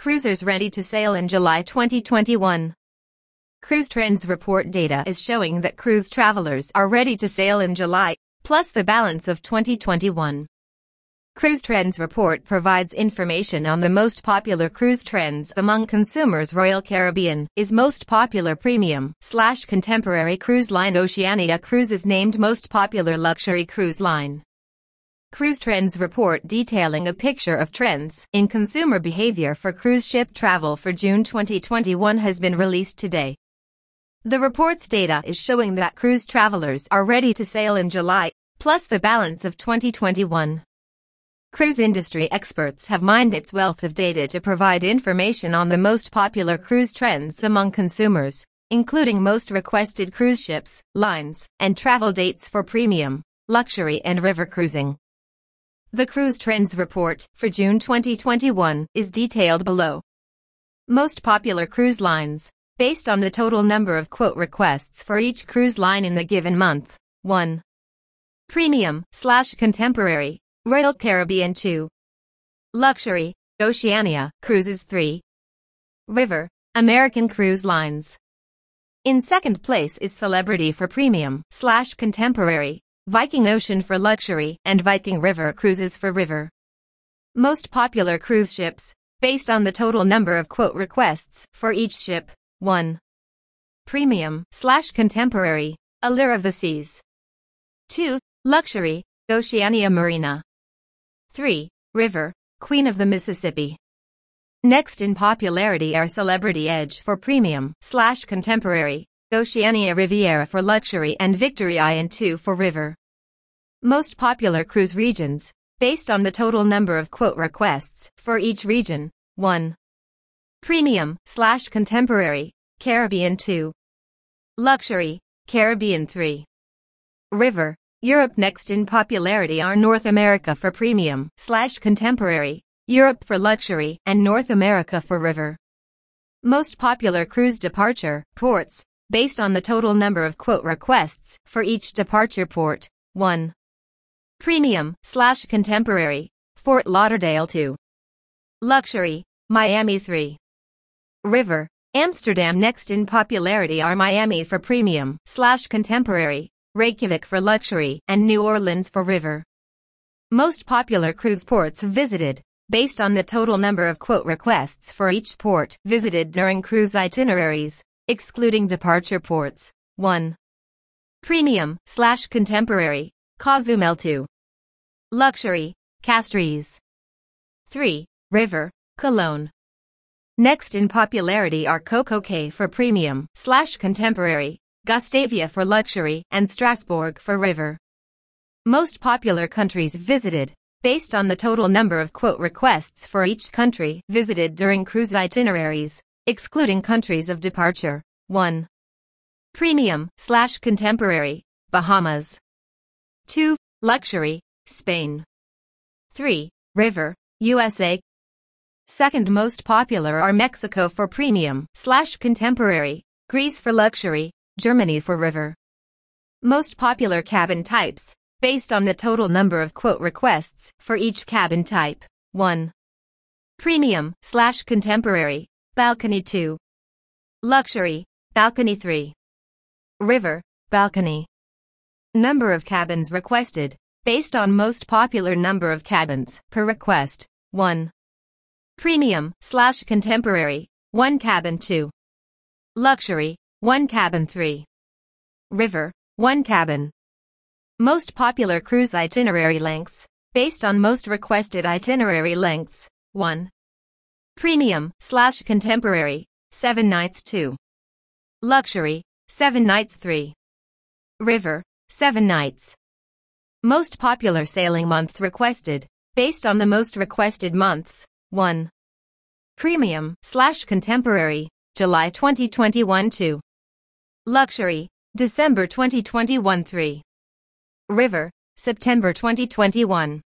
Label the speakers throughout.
Speaker 1: Cruisers ready to sail in July 2021. Cruise Trends report data is showing that cruise travelers are ready to sail in July, plus the balance of 2021. Cruise Trends report provides information on the most popular cruise trends among consumers. Royal Caribbean is most popular premium slash contemporary cruise line. Oceania Cruises named most popular luxury cruise line. Cruise Trends report detailing a picture of trends in consumer behavior for cruise ship travel for June 2021 has been released today. The report's data is showing that cruise travelers are ready to sail in July, plus the balance of 2021. Cruise industry experts have mined its wealth of data to provide information on the most popular cruise trends among consumers, including most requested cruise ships, lines, and travel dates for premium, luxury and river cruising. The Cruise Trends Report for June 2021 is detailed below. Most popular cruise lines, based on the total number of quote requests for each cruise line in the given month. 1. Premium slash Contemporary, Royal Caribbean 2. Luxury, Oceania, Cruises 3. River, American Cruise Lines. In second place is Celebrity for Premium slash Contemporary, Viking Ocean for luxury, and Viking River cruises for river. Most popular cruise ships, based on the total number of quote requests for each ship. 1. Premium slash contemporary, Allure of the Seas. 2. Luxury, Oceania Marina. 3. River, Queen of the Mississippi. Next in popularity are Celebrity Edge for premium slash contemporary, Oceania Riviera for luxury and Victory Island 2 for river. Most popular cruise regions, based on the total number of quote requests for each region. 1. Premium slash contemporary, Caribbean 2. Luxury, Caribbean 3. River, Europe next in popularity are North America for premium slash contemporary, Europe for luxury, and North America for river. Most popular cruise departure ports, based on the total number of quote requests for each departure port. 1. Premium slash contemporary, Fort Lauderdale 2. Luxury, Miami 3. River, Amsterdam next in popularity are Miami for premium slash contemporary, Reykjavik for luxury, and New Orleans for river. Most popular cruise ports visited, based on the total number of quote requests for each port visited during cruise itineraries, excluding departure ports. 1. Premium slash contemporary, Cozumel 2. Luxury, Castries. 3. River, Cologne. Next in popularity are Coco for premium slash contemporary, Gustavia for luxury, and Strasbourg for river. Most popular countries visited, based on the total number of quote requests for each country visited during cruise itineraries, excluding countries of departure. 1. Premium slash contemporary, Bahamas. 2. Luxury, Spain. 3. River, USA. Second most popular are Mexico for premium slash contemporary, Greece for luxury, Germany for river. Most popular cabin types, based on the total number of quote requests for each cabin type. 1. Premium slash contemporary, balcony 2. Luxury, balcony 3. River, balcony. Number of cabins requested, based on most popular number of cabins per request. 1. Premium slash contemporary, 1 cabin 2. Luxury, 1 cabin 3. River, 1 cabin. Most popular cruise itinerary lengths, based on most requested itinerary lengths. 1. Premium slash contemporary, 7 nights 2. Luxury, 7 nights 3. River, 7 nights. Most popular sailing months requested, based on the most requested months. 1. Premium slash contemporary, July 2021 2. Luxury, December 2021 3. River, September 2021.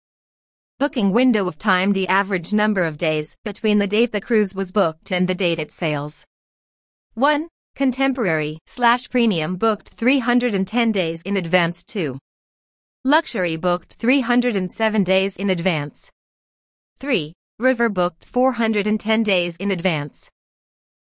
Speaker 1: Booking window of time the average number of days between the date the cruise was booked and the date it sails. 1. Contemporary slash premium booked 310 days in advance 2. Luxury booked 307 days in advance. 3. River booked 410 days in advance.